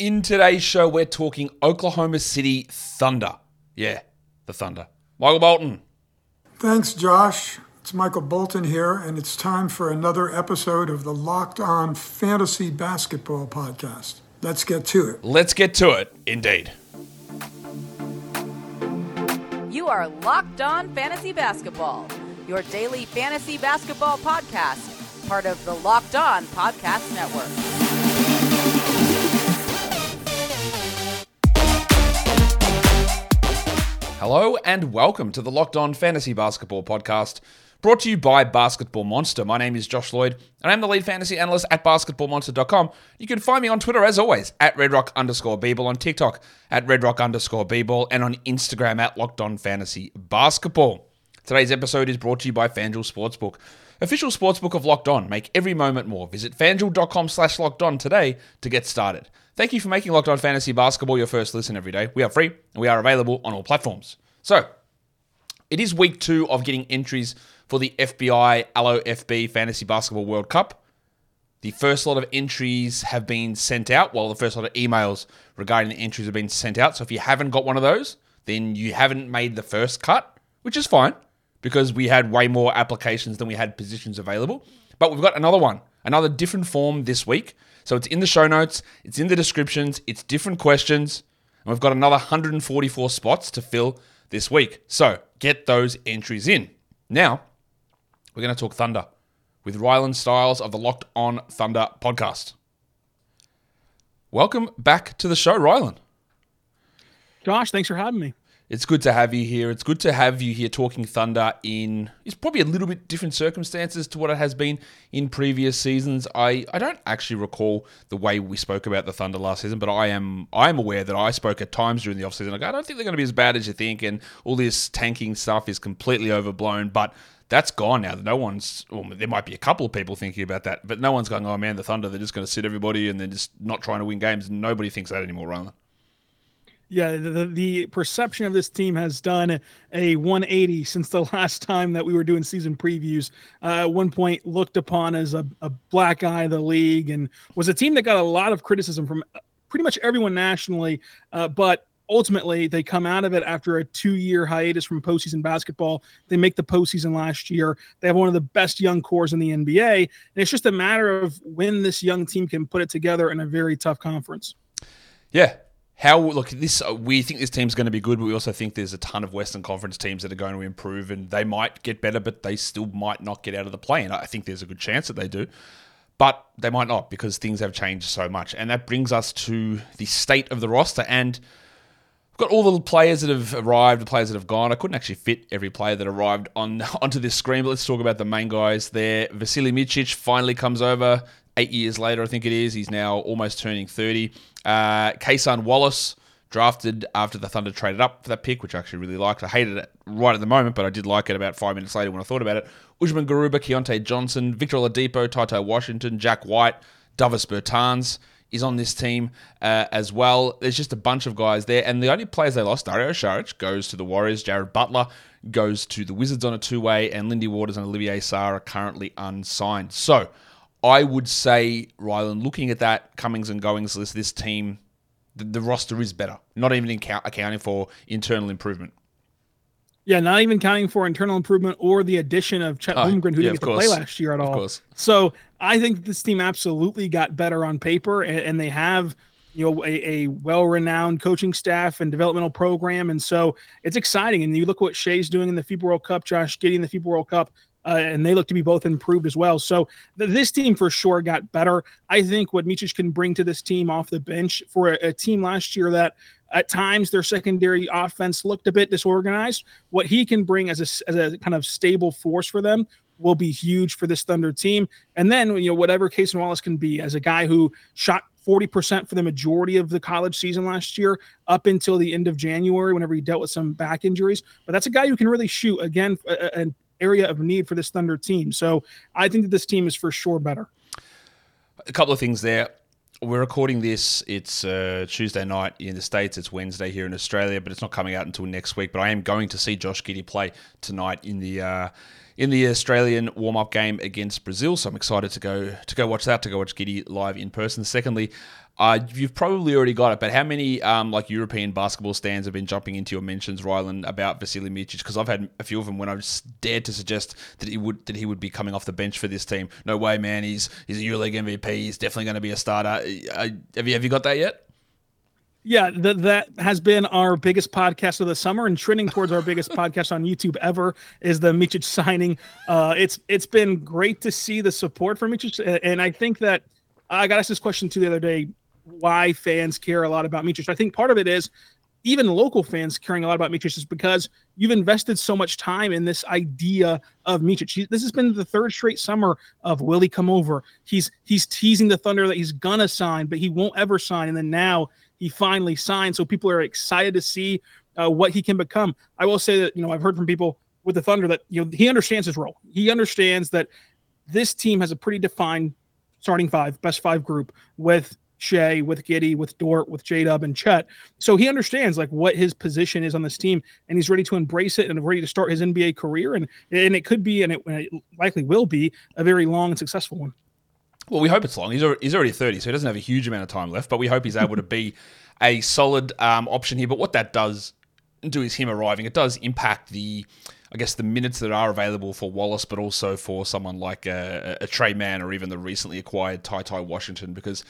In today's show, we're talking Oklahoma City Thunder. Yeah, the Thunder. Michael Bolton. Thanks, Josh. It's Michael Bolton here, and it's time for another episode of the Locked On Fantasy Basketball Podcast. Let's get to it. Let's get to it, indeed. You are Locked On Fantasy Basketball, your daily fantasy basketball podcast, part of the Locked On Podcast Network. Hello and welcome to the Locked On Fantasy Basketball Podcast, brought to you by Basketball Monster. My name is Josh Lloyd, and I'm the lead fantasy analyst at basketballmonster.com. You can find me on Twitter, as always, at redrock underscore bball, on TikTok at redrock underscore bball, and on Instagram at Locked On Fantasy Basketball. Today's episode is brought to you by FanDuel Sportsbook, official sportsbook of Locked On. Make every moment more. Visit fanduel.com slash locked on today to get started. Thank you for making Locked On Fantasy Basketball your first listen every day. We are free and we are available on all platforms. So, it is week two of getting entries for the FBI Allo FB Fantasy Basketball World Cup. The first lot of entries have been sent out, while the first lot of emails regarding the entries have been sent out. So if you haven't got one of those, then you haven't made the first cut, which is fine because we had way more applications than we had positions available. But we've got another one, another different form this week. So it's in the show notes, it's in the descriptions, it's different questions, and we've got another 144 spots to fill this week. So get those entries in. Now, we're going to talk Thunder with Rylan Stiles of the Locked On Thunder podcast. Welcome back to the show, Rylan. Josh, thanks for having me. It's good to have you here. It's good to have you here talking Thunder in it's probably a little bit different circumstances to what it has been in previous seasons. I, I don't actually recall the way we spoke about the Thunder last season, but I am I am aware that I spoke at times during the offseason. Like, I don't think they're going to be as bad as you think, and all this tanking stuff is completely overblown. But that's gone now. No one's, well, there might be a couple of people thinking about that, but no one's going, oh man, the Thunder, they're just going to sit everybody and they're just not trying to win games. Nobody thinks that anymore, Rylan. Yeah, the, the perception of this team has done a 180 since the last time that we were doing season previews. Uh, at one point, looked upon as a, a black eye of the league and was a team that got a lot of criticism from pretty much everyone nationally. Uh, but ultimately, they come out of it after a two year hiatus from postseason basketball. They make the postseason last year. They have one of the best young cores in the NBA. And it's just a matter of when this young team can put it together in a very tough conference. Yeah, how look this uh, we think this team's going to be good but we also think there's a ton of western conference teams that are going to improve and they might get better but they still might not get out of the play and i think there's a good chance that they do but they might not because things have changed so much and that brings us to the state of the roster and we've got all the players that have arrived the players that have gone. I couldn't actually fit every player that arrived on onto this screen but let's talk about the main guys there. Vasily Micic finally comes over eight years later i think it is he's now almost turning 30 uh, Cason Wallace drafted after the Thunder traded up for that pick, which I actually really liked. I hated it right at the moment, but I did like it about five minutes later when I thought about it. Usman Garuba, Keyontae Johnson, Victor Oladipo, TyTy Washington, Jack White, Davis Bertans is on this team uh, as well. There's just a bunch of guys there, and the only players they lost, Dario Saric goes to the Warriors, Jared Butler goes to the Wizards on a two-way, and Lindy Waters and Olivier Sarr are currently unsigned. So I would say, Rylan, looking at that comings and goings list, this team, the, the roster is better. Not even account, accounting for internal improvement. Yeah, not even counting for internal improvement or the addition of Chet Oh, Holmgren, who yeah, didn't get to play last year at all. So I think this team absolutely got better on paper, and, and they have you know a, a well-renowned coaching staff and developmental program, and so it's exciting. And you look what Shai's doing in the FIBA World Cup, Josh Giddey in the FIBA World Cup. Uh, and they look to be both improved as well. So th- this team for sure got better. I think what Micic can bring to this team off the bench for a, a team last year that at times their secondary offense looked a bit disorganized. What he can bring as a, as a kind of stable force for them will be huge for this Thunder team. And then, you know, whatever Cason Wallace can be as a guy who shot 40% for the majority of the college season last year up until the end of January whenever he dealt with some back injuries. But that's a guy who can really shoot again, a- a- an area of need for this Thunder team. So I think that this team is for sure better. A couple of things there. We're recording this. It's uh, Tuesday night in the States. It's Wednesday here in Australia, but it's not coming out until next week. But I am going to see Josh Giddey play tonight in the uh, in the Australian warm up game against Brazil. So I'm excited to go to go watch that, to go watch Giddey live in person. Secondly, uh, you've probably already got it, but how many um, like European basketball stands have been jumping into your mentions, Rylan, about Vasily Micic? Because I've had a few of them when I've dared to suggest that he would that he would be coming off the bench for this team. No way, man. He's he's a EuroLeague MVP. He's definitely going to be a starter. Uh, have you have you got that yet? Yeah, th- that has been our biggest podcast of the summer, and trending towards our biggest podcast on YouTube ever is the Micic signing. Uh, it's it's been great to see the support for Micic, and I think that I got asked this question too the other day: why fans care a lot about Micic. I think part of it is even local fans caring a lot about Micic is because you've invested so much time in this idea of Micic. This has been the third straight summer of will he come over? He's he's teasing the Thunder that he's gonna sign, but he won't ever sign, and then now he finally signed. So people are excited to see uh, what he can become. I will say that you know I've heard from people with the Thunder that you know he understands his role. He understands that this team has a pretty defined starting five, best five group with Shai, with Giddey, with Dort, with J Dub, and Chet. So he understands like what his position is on this team, and he's ready to embrace it and ready to start his NBA career. And and it could be, and it, and it likely will be, a very long and successful one. Well, we hope it's long. He's already, he's already 30, so he doesn't have a huge amount of time left, but we hope he's able to be a solid um, option here. But what that does do is him arriving. It does impact the, I guess, the minutes that are available for Wallace, but also for someone like a, a Tre Mann or even the recently acquired Ty Ty Washington, because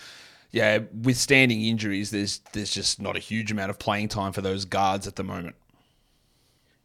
yeah, withstanding injuries, there's there's just not a huge amount of playing time for those guards at the moment.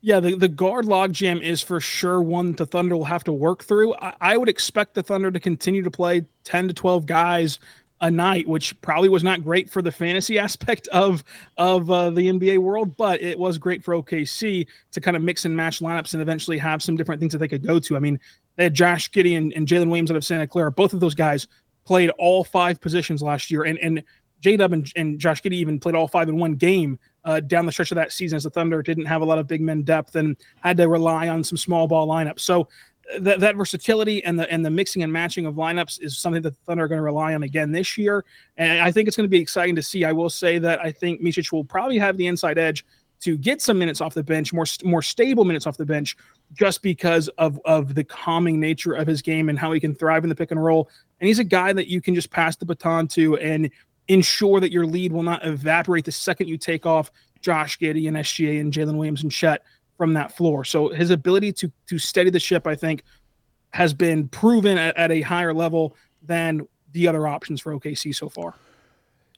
Yeah, the, the guard logjam is for sure one the Thunder will have to work through. I, I, would expect the Thunder to continue to play 10 to 12 guys a night, which probably was not great for the fantasy aspect of of uh, the NBA world, but it was great for OKC to kind of mix and match lineups and eventually have some different things that they could go to. I mean, they had Josh Giddey and, and Jalen Williams out of Santa Clara. Both of those guys played all five positions last year, and and J Dub and, and Josh Giddey even played all five in one game uh, down the stretch of that season as the Thunder didn't have a lot of big men depth and had to rely on some small ball lineups. So uh, that, that versatility and the and the mixing and matching of lineups is something that the Thunder are going to rely on again this year. And I think it's going to be exciting to see. I will say that I think Micic will probably have the inside edge to get some minutes off the bench, more more stable minutes off the bench, just because of of the calming nature of his game and how he can thrive in the pick and roll. And he's a guy that you can just pass the baton to and ensure that your lead will not evaporate the second you take off Josh Giddey and SGA and Jalen Williams and Chet from that floor. So his ability to to steady the ship, I think, has been proven at, at a higher level than the other options for OKC so far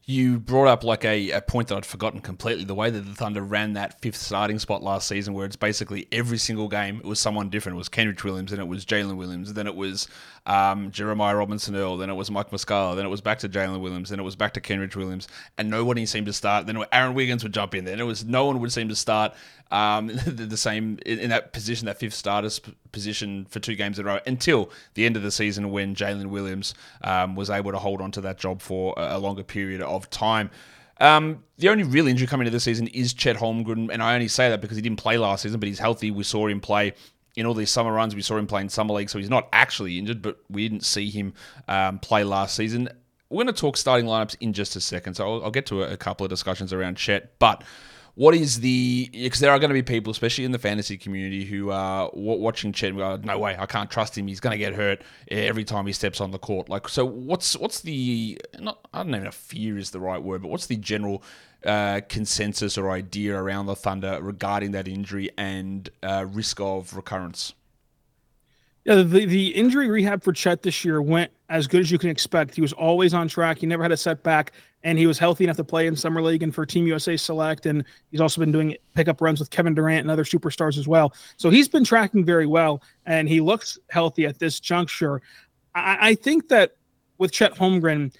you brought up like a, a point that I'd forgotten completely. The way that the Thunder ran that fifth starting spot last season, where it's basically every single game it was someone different. It was Kenrich Williams, then it was Jalen Williams, then it was um, Jeremiah Robinson Earl, then it was Mike Muscala, then it was back to Jalen Williams, then it was back to Kenrich Williams, and nobody seemed to start. Then Aaron Wiggins would jump in, then it was no one would seem to start um, the, the, same in, in, that position, that fifth starter position for two games in a row until the end of the season when Jalen Williams um, was able to hold on to that job for a, longer period of time. Um, the only real injury coming into the season is Chet Holmgren, and I only say that because he didn't play last season, but he's healthy. We saw him play in all these summer runs. We saw him play in summer league, so he's not actually injured, but we didn't see him um, play last season. We're going to talk starting lineups in just a second, so I'll, I'll get to a, a couple of discussions around Chet, but what is the because there are going to be people, especially in the fantasy community, who are watching Chet go, "No way, I can't trust him. He's going to get hurt every time he steps on the court." Like, so what's what's the not I don't even know if fear is the right word, but what's the general uh, consensus or idea around the Thunder regarding that injury and uh, risk of recurrence? Yeah, the, the injury rehab for Chet this year went as good as you can expect. He was always on track. He never had a setback, and he was healthy enough to play in summer league and for Team USA Select. And he's also been doing pickup runs with Kevin Durant and other superstars as well. So he's been tracking very well, and he looks healthy at this juncture. I, I think that with Chet Holmgren,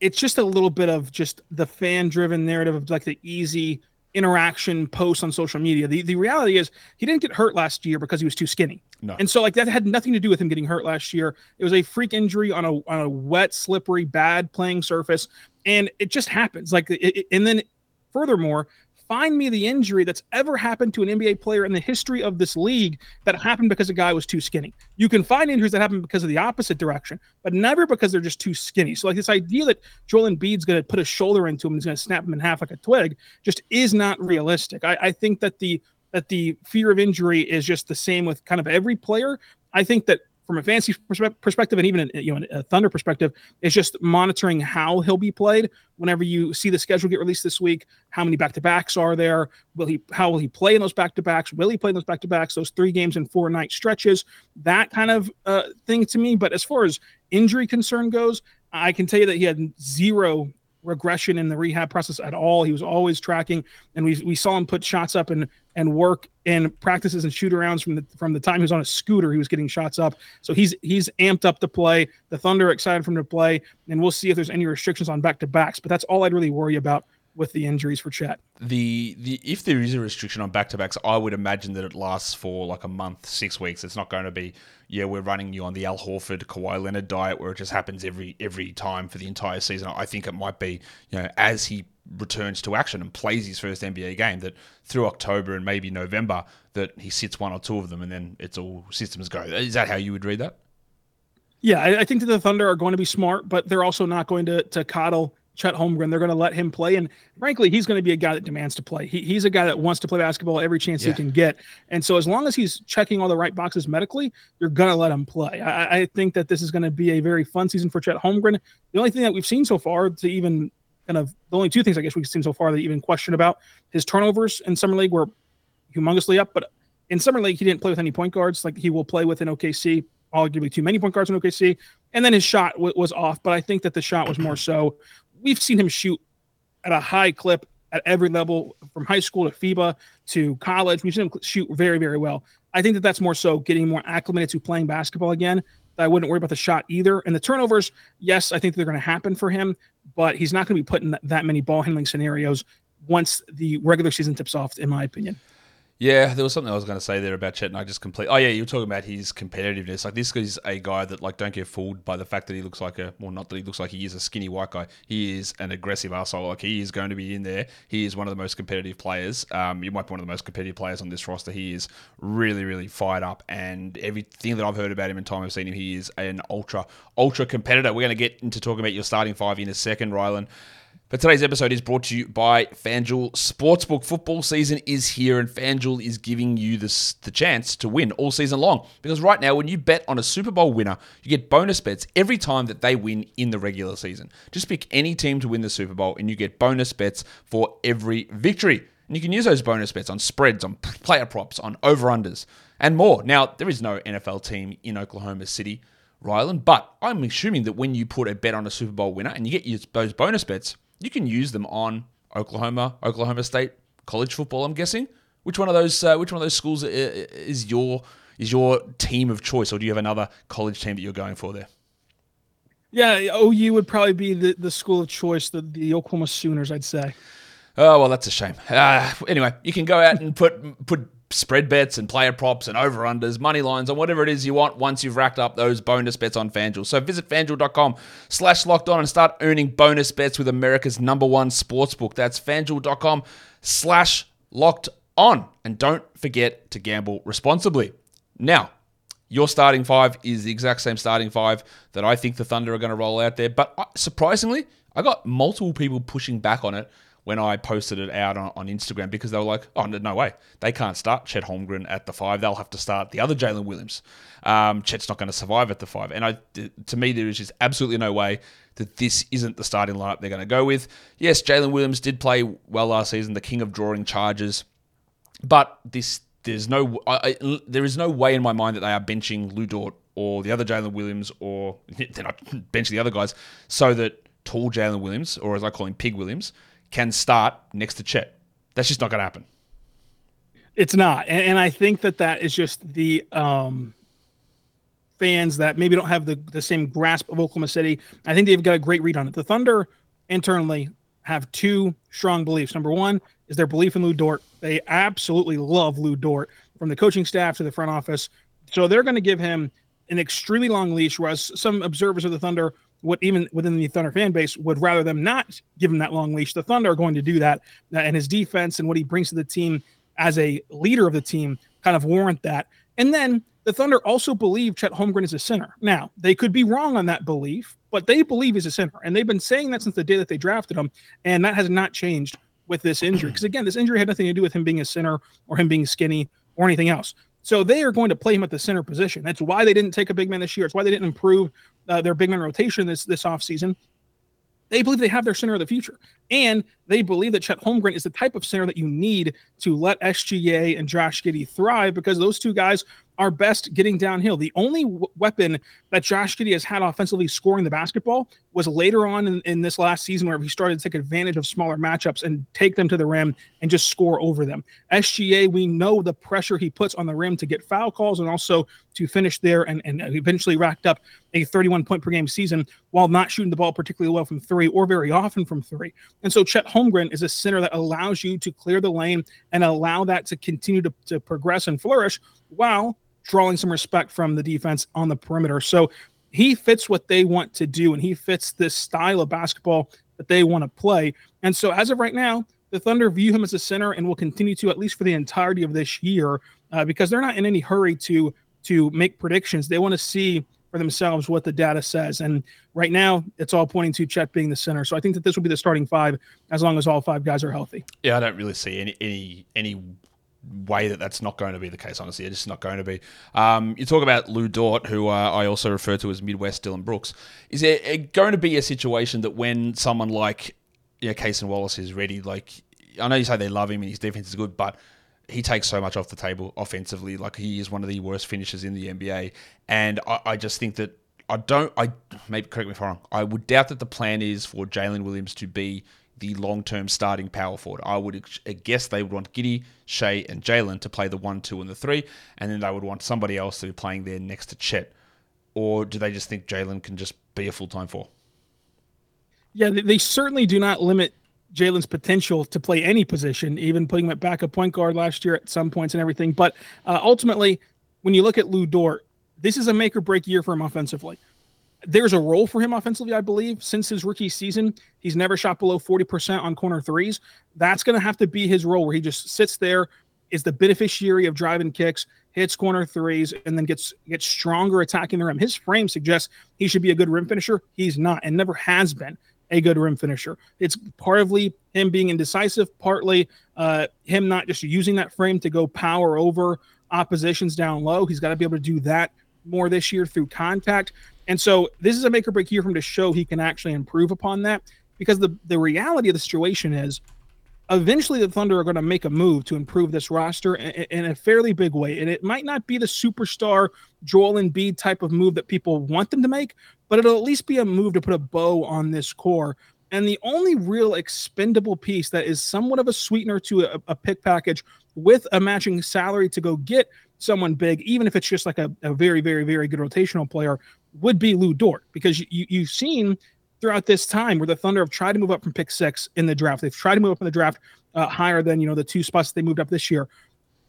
it's just a little bit of just the fan-driven narrative of like the easy interaction posts on social media. The the reality is he didn't get hurt last year because he was too skinny. No. And so like that had nothing to do with him getting hurt last year. It was a freak injury on a on a wet, slippery, bad playing surface, and it just happens. Like, it, and then furthermore, find me the injury that's ever happened to an NBA player in the history of this league that happened because a guy was too skinny. You can find injuries that happen because of the opposite direction, but never because they're just too skinny. So, like this idea that Joel Embiid's going to put a shoulder into him and he's going to snap him in half like a twig just is not realistic. I, I think that the that the fear of injury is just the same with kind of every player. I think that from a fantasy perspective and even a, you know a Thunder perspective, it's just monitoring how he'll be played. Whenever you see the schedule get released this week, how many back to backs are there? Will he how will he play in those back to backs? Will he play in those back to backs? Those three games and four night stretches, that kind of uh, thing to me. But as far as injury concern goes, I can tell you that he had zero regression in the rehab process at all. He was always tracking, and we we saw him put shots up and and work in practices and shoot arounds from the from the time he was on a scooter. He was getting shots up, so he's he's amped up to play. The Thunder excited for him to play, and we'll see if there's any restrictions on back to backs. But that's all I'd really worry about with the injuries for Chet. The the if there is a restriction on back to backs, I would imagine that it lasts for like a month, six weeks. It's not going to be yeah, we're running you on the Al Horford, Kawhi Leonard diet where it just happens every every time for the entire season. I think it might be you know as he returns to action and plays his first NBA game that through October and maybe November that he sits one or two of them and then it's all systems go. Is that how you would read that? Yeah, I, I think that the Thunder are going to be smart, but they're also not going to to coddle Chet Holmgren. They're going to let him play. And frankly, he's going to be a guy that demands to play. He, he's a guy that wants to play basketball every chance yeah. he can get. And so, as long as he's checking all the right boxes medically, you're going to let him play. I, I, think that this is going to be a very fun season for Chet Holmgren. The only thing that we've seen so far to even kind of the only two things I guess we've seen so far that even question about his turnovers in Summer League were humongously up. But in Summer League, he didn't play with any point guards like he will play with in OKC arguably too many point guards in OKC. And then his shot w- was off, but I think that the shot was more so we've seen him shoot at a high clip at every level from high school to FIBA to college. We've seen him shoot very, very well. I think that that's more so getting more acclimated to playing basketball again. I wouldn't worry about the shot either. And the turnovers, yes, I think they're going to happen for him, but he's not going to be put in that, that many ball handling scenarios once the regular season tips off, in my opinion. Yeah, there was something I was going to say there about Chet, and I just complete. Oh yeah, you were talking about his competitiveness. Like this is a guy that like don't get fooled by the fact that he looks like a well, not that he looks like he is a skinny white guy. He is an aggressive asshole. Like he is going to be in there. He is one of the most competitive players. Um, you might be one of the most competitive players on this roster. He is really, really fired up, and everything that I've heard about him in time I've seen him, he is an ultra, ultra competitor. We're going to get into talking about your starting five in a second, Rylan. But today's episode is brought to you by FanDuel Sportsbook. Football season is here, and FanDuel is giving you this, the chance to win all season long. Because right now, when you bet on a Super Bowl winner, you get bonus bets every time that they win in the regular season. Just pick any team to win the Super Bowl, and you get bonus bets for every victory. And you can use those bonus bets on spreads, on player props, on over unders, and more. Now, there is no NFL team in Oklahoma City, Rylan, but I'm assuming that when you put a bet on a Super Bowl winner and you get those bonus bets, you can use them on Oklahoma, Oklahoma State college football. I'm guessing. Which one of those? Uh, which one of those schools is your is your team of choice, or do you have another college team that you're going for there? Yeah, OU would probably be the, the school of choice, the, the Oklahoma Sooners, I'd say. Oh well, that's a shame. Uh, anyway, you can go out and put put spread bets and player props and over unders, money lines, and whatever it is you want once you've racked up those bonus bets on FanDuel. So visit fanduel.com slash locked on and start earning bonus bets with America's number one sportsbook. That's fanduel.com slash locked on. And don't forget to gamble responsibly. Now, your starting five is the exact same starting five that I think the Thunder are going to roll out there. But uh, surprisingly, I got multiple people pushing back on it when I posted it out on, on Instagram because they were like, oh, no, no way. They can't start Chet Holmgren at the five. They'll have to start the other Jalen Williams. Um, Chet's not going to survive at the five. And I, to me, there is just absolutely no way that this isn't the starting lineup they're going to go with. Yes, Jalen Williams did play well last season, the king of drawing charges. But this, there's no, I, I, there is no way in my mind that they are benching Lou Dort or the other Jalen Williams, or they're not benching the other guys, so that tall Jalen Williams, or as I call him, Pig Williams, can start next to Chet. That's just not going to happen. It's not, and, and, I think that that is just the um, fans that maybe don't have the the same grasp of Oklahoma City. I think they've got a great read on it. The Thunder internally have two strong beliefs. Number one is their belief in Lou Dort. They absolutely love Lou Dort, from the coaching staff to the front office. So they're going to give him an extremely long leash. Whereas some observers of the Thunder what even within the Thunder fan base would rather them not give him that long leash. The Thunder are going to do that, uh, and his defense and what he brings to the team as a leader of the team kind of warrant that. And then the Thunder also believe Chet Holmgren is a center. Now they could be wrong on that belief, but they believe he's a center, and they've been saying that since the day that they drafted him, and that has not changed with this injury. Because again, this injury had nothing to do with him being a center or him being skinny or anything else. So they are going to play him at the center position. That's why they didn't take a big man this year. It's why they didn't improve uh, their big man rotation this this offseason. They believe they have their center of the future. And they believe that Chet Holmgren is the type of center that you need to let SGA and Josh Giddey thrive because those two guys are best getting downhill. The only w- weapon that Josh Giddey has had offensively scoring the basketball was later on in, in, this last season where he started to take advantage of smaller matchups and take them to the rim and just score over them. SGA, we know the pressure he puts on the rim to get foul calls and also to finish there and, and eventually racked up a 31 point per game season while not shooting the ball particularly well from three or very often from three. And so Chet Holmgren is a center that allows you to clear the lane and allow that to continue to, to progress and flourish while drawing some respect from the defense on the perimeter. So he fits what they want to do, and he fits this style of basketball that they want to play. And so, as of right now, the Thunder view him as a center and will continue to at least for the entirety of this year uh, because they're not in any hurry to to make predictions. They want to see for themselves what the data says. And right now, it's all pointing to Chet being the center. So I think that this will be the starting five as long as all five guys are healthy. Yeah, I don't really see any any any way that that's not going to be the case. Honestly, it's just not going to be. Um, you talk about Lou Dort, who uh, I also refer to as Midwest Dillon Brooks. Is there going to be a situation that when someone like you know, Wallace is ready, like I know you say they love him and his defense is good, but he takes so much off the table offensively. Like he is one of the worst finishers in the NBA, and I, I just think that I don't. I maybe correct me if I'm wrong. I would doubt that the plan is for Jalen Williams to be the long term starting power forward. I would guess they would want Giddey, Shai, and Jalen to play the one, two, and the three, and then they would want somebody else to be playing there next to Chet. Or do they just think Jalen can just be a full time four? Yeah, they certainly do not limit Jalen's potential to play any position, even putting him at backup point guard last year at some points and everything. But uh, ultimately, when you look at Lou Dort, this is a make or break year for him offensively there's a role for him offensively, I believe. Since his rookie season, he's never shot below 40% on corner threes. That's going to have to be his role where he just sits there, is the beneficiary of driving kicks, hits corner threes, and then gets gets stronger attacking the rim. His frame suggests he should be a good rim finisher. He's not and never has been a good rim finisher. It's partly him being indecisive, partly uh, him not just using that frame to go power over oppositions down low. He's got to be able to do that more this year through contact. And so this is a make or break year for him to show he can actually improve upon that because the, the reality of the situation is eventually the Thunder are going to make a move to improve this roster in, in, a fairly big way. And it might not be the superstar Joel Embiid type of move that people want them to make, but it'll at least be a move to put a bow on this core. And the only real expendable piece that is somewhat of a sweetener to a, a pick package with a matching salary to go get someone big, even if it's just like a, a very, very, very good rotational player, would be Lu Dort because you, you've seen throughout this time where the Thunder have tried to move up from pick six in the draft. They've tried to move up in the draft uh, higher than you know the two spots they moved up this year.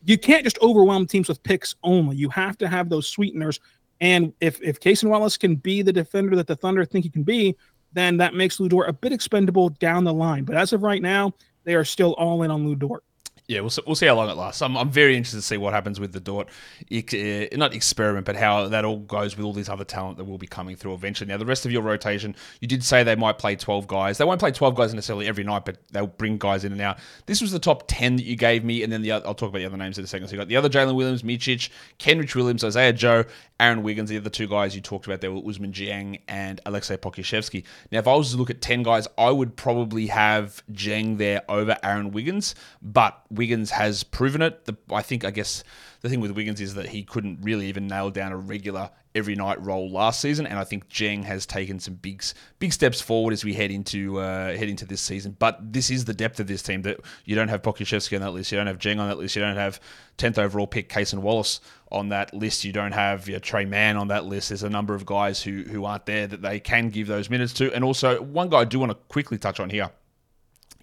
You can't just overwhelm teams with picks only. You have to have those sweeteners. And if if Cason Wallace can be the defender that the Thunder think he can be, then that makes Lu Dort a bit expendable down the line. But as of right now, they are still all in on Lu Dort yeah, we'll, we'll see how long it lasts. I'm, I'm very interested to see what happens with the Dort, uh, not experiment, but how that all goes with all these other talent that will be coming through eventually. Now, the rest of your rotation, you did say they might play 12 guys. They won't play 12 guys necessarily every night, but they'll bring guys in and out. This was the top 10 that you gave me, and then the I'll talk about the other names in a second. So you got the other Jalen Williams, Micic, Kenrich Williams, Isaiah Joe, Aaron Wiggins. The other two guys you talked about there were Usman Dieng and Alexei Pokusevski. Now, if I was to look at 10 guys, I would probably have Dieng there over Aaron Wiggins, but Wiggins has proven it. The, I think, I guess, the thing with Wiggins is that he couldn't really even nail down a regular every night role last season, and I think Dieng has taken some big big steps forward as we head into uh, head into this season. But this is the depth of this team that you don't have Pokusevski on that list, you don't have Dieng on that list, you don't have 10th overall pick Cason Wallace on that list, you don't have you know, Tre Mann on that list. There's a number of guys who who aren't there that they can give those minutes to, and also one guy I do want to quickly touch on here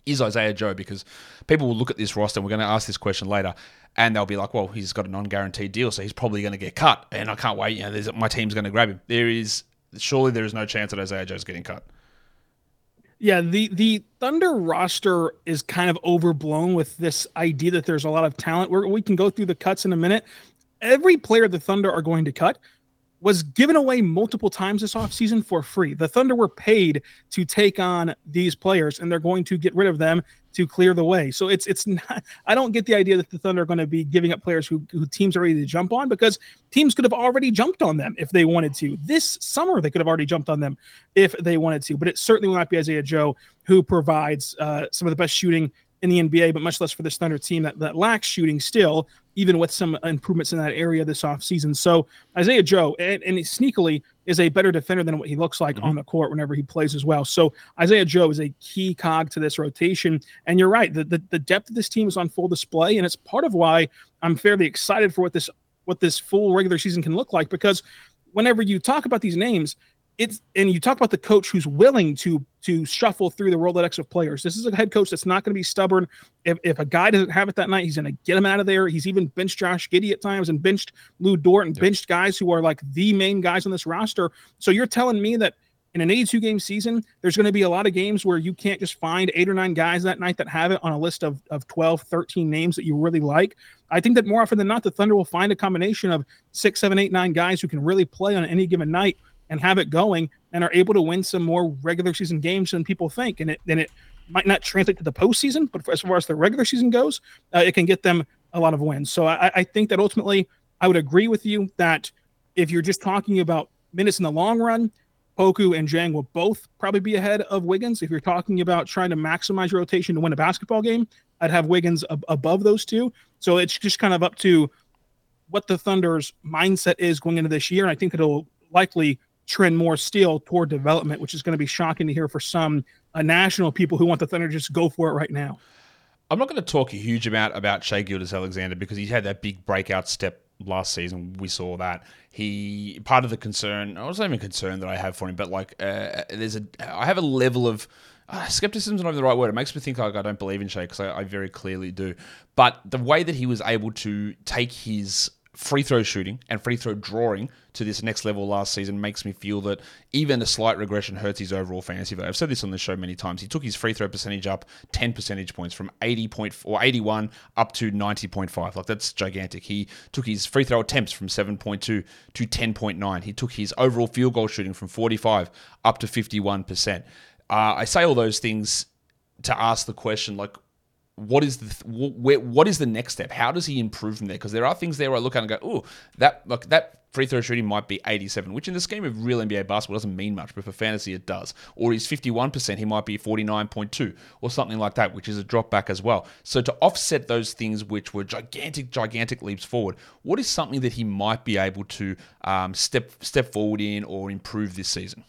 is Isaiah Joe because people will look at this roster and we're going to ask this question later and they'll be like, well, he's got a non-guaranteed deal, so he's probably going to get cut, and I can't wait. You know, my team's going to grab him. There is surely there is no chance that Isaiah Joe's getting cut. Yeah, the the Thunder roster is kind of overblown with this idea that there's a lot of talent. We're, we can go through the cuts in a minute. Every player the Thunder are going to cut was given away multiple times this offseason for free. The Thunder were paid to take on these players, and they're going to get rid of them to clear the way. So it's it's not. I don't get the idea that the Thunder are going to be giving up players who, who teams are ready to jump on because teams could have already jumped on them if they wanted to. This summer they could have already jumped on them if they wanted to. But it certainly will not be Isaiah Joe who provides uh, some of the best shooting in the NBA, but much less for this Thunder team that, that lacks shooting still, even with some improvements in that area this offseason. So Isaiah Joe, and, and sneakily, is a better defender than what he looks like mm-hmm. on the court whenever he plays as well. So Isaiah Joe is a key cog to this rotation. And you're right, the, the, the depth of this team is on full display, and it's part of why I'm fairly excited for what this what this full regular season can look like because whenever you talk about these names, it's and you talk about the coach who's willing to to shuffle through the Rolodex of players. This is a head coach that's not going to be stubborn. If, if a guy doesn't have it that night, he's going to get him out of there. He's even benched Josh Giddey at times and benched Lou Dort and yep. benched guys who are like the main guys on this roster. So you're telling me that in an 82 game season, there's going to be a lot of games where you can't just find eight or nine guys that night that have it on a list of, of 12, 13 names that you really like. I think that more often than not, the Thunder will find a combination of six, seven, eight, nine guys who can really play on any given night and have it going and are able to win some more regular season games than people think. And it then it might not translate to the postseason, but as far as the regular season goes, uh, it can get them a lot of wins. So I, I think that ultimately I would agree with you that if you're just talking about minutes in the long run, Poku and Dieng will both probably be ahead of Wiggins. If you're talking about trying to maximize your rotation to win a basketball game, I'd have Wiggins ab- above those two. So it's just kind of up to what the Thunder's mindset is going into this year. And I think it'll likely trend more still toward development, which is going to be shocking to hear for some uh, national people who want the Thunder just go for it right now. I'm not going to talk a huge amount about Shai Gilgeous-Alexander because he had that big breakout step last season. We saw that he part of the concern. I wasn't even concerned that I have for him, but like uh, there's a I have a level of. Uh, skepticism is not even the right word. It makes me think like I don't believe in Shai because I, I very clearly do. But the way that he was able to take his free throw shooting and free throw drawing to this next level last season makes me feel that even a slight regression hurts his overall fantasy value. I've said this on the show many times. He took his free throw percentage up 10 percentage points from 80 point or 81 up to 90.5. Like that's gigantic. He took his free throw attempts from 7.2 to 10.9. He took his overall field goal shooting from 45 up to 51%. Uh, I say all those things to ask the question like what is the where, what is the next step? How does he improve from there? Because there are things there I look at and go, oh, that look that free throw shooting might be 87, which in the scheme of real NBA basketball doesn't mean much, but for fantasy it does. Or he's 51%, he might be 49.2 or something like that, which is a drop back as well. So to offset those things which were gigantic, gigantic leaps forward, what is something that he might be able to um, step step forward in or improve this season?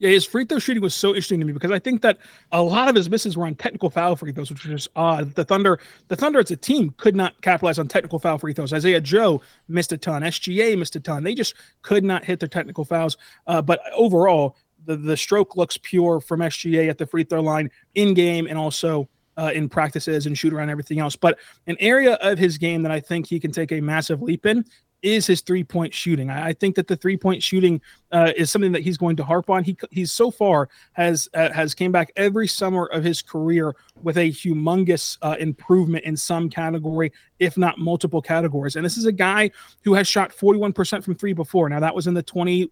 Yeah, his free throw shooting was so interesting to me because I think that a lot of his misses were on technical foul free throws, which is odd. The Thunder, the Thunder as a team could not capitalize on technical foul free throws. Isaiah Joe missed a ton. SGA missed a ton. They just could not hit their technical fouls. Uh, but overall, the the stroke looks pure from SGA at the free throw line in game and also uh, in practices and shoot around everything else. But an area of his game that I think he can take a massive leap in is his three point shooting. I, I, think that the three point shooting uh, is something that he's going to harp on. He he's so far has uh, has came back every summer of his career with a humongous uh, improvement in some category, if not multiple categories. And this is a guy who has shot 41% from three before. Now that was in the 20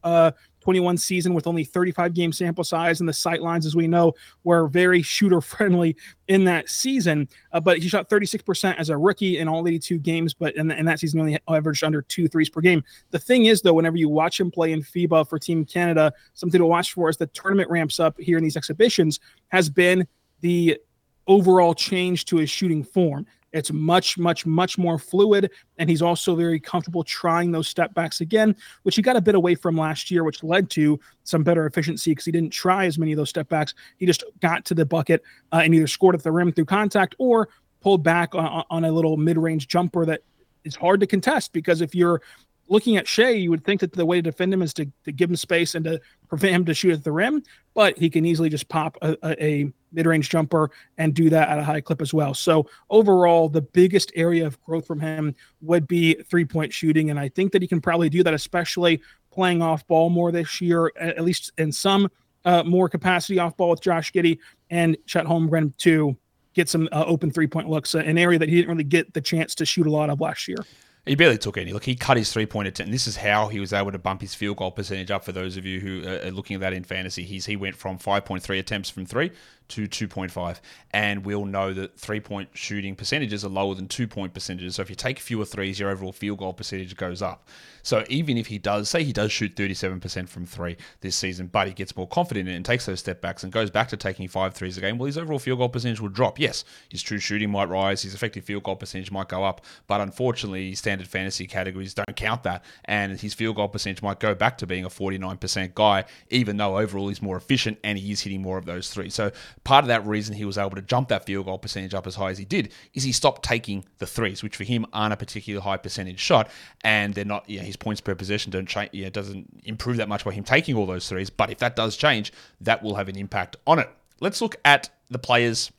uh, 21 season with only 35 game sample size, and the sight lines, as we know, were very shooter friendly in that season. Uh, but he shot 36% as a rookie in all 82 games, but in, in that season, only averaged under two threes per game. The thing is, though, whenever you watch him play in FIBA for Team Canada, something to watch for as the tournament ramps up here in these exhibitions has been the overall change to his shooting form. It's much, much, much more fluid. And he's also very comfortable trying those step backs again, which he got a bit away from last year, which led to some better efficiency because he didn't try as many of those step backs. He just got to the bucket uh, and either scored at the rim through contact or pulled back on, on a little mid range jumper that is hard to contest because if you're looking at Shai, you would think that the way to defend him is to, to give him space and to prevent him to shoot at the rim, but he can easily just pop a, a mid-range jumper and do that at a high clip as well. So overall, the biggest area of growth from him would be three-point shooting, and I think that he can probably do that, especially playing off ball more this year, at least in some uh, more capacity off ball with Josh Giddey and Chet Holmgren to get some uh, open three-point looks, uh, an area that he didn't really get the chance to shoot a lot of last year. He barely took any. Look, he cut his three point attempt. This is how he was able to bump his field goal percentage up. For those of you who are looking at that in fantasy, he's he went from 5.3 attempts from three to 2.5. And we'll know that three point shooting percentages are lower than two point percentages. So if you take fewer threes, your overall field goal percentage goes up. So even if he does, say he does shoot 37% from three this season, but he gets more confident in it and takes those step backs and goes back to taking five threes a game, well, his overall field goal percentage will drop. Yes, his true shooting might rise, his effective field goal percentage might go up, but unfortunately, standard fantasy categories don't count that. And his field goal percentage might go back to being a 49% guy, even though overall he's more efficient and he is hitting more of those threes. So part of that reason he was able to jump that field goal percentage up as high as he did is he stopped taking the threes, which for him aren't a particularly high percentage shot, and they're not. Yeah, his points per possession don't change. Yeah, doesn't improve that much by him taking all those threes. But if that does change, that will have an impact on it. Let's look at the players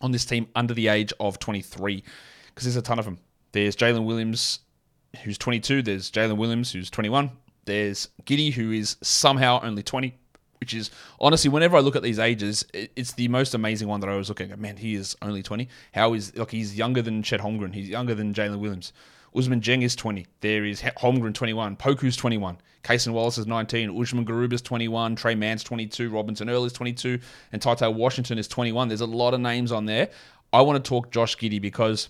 on this team under the age of 23 because there's a ton of them. There's Jalen Williams, who's 22. There's Jalen Williams, who's 21. There's Giddey, who is somehow only 20 which is honestly, whenever I look at these ages, it's the most amazing one that I was looking at. Man, he is only 20. How is, like, he's younger than Chet Holmgren. He's younger than Jalen Williams. Usman Dieng is 20. There is Holmgren 21. Poku's 21. Cason Wallace is 19. Usman Garuba's 21. Tre Mann's 22. Robinson Earl is 22. And TyTy Washington is 21. There's a lot of names on there. I want to talk Josh Giddey because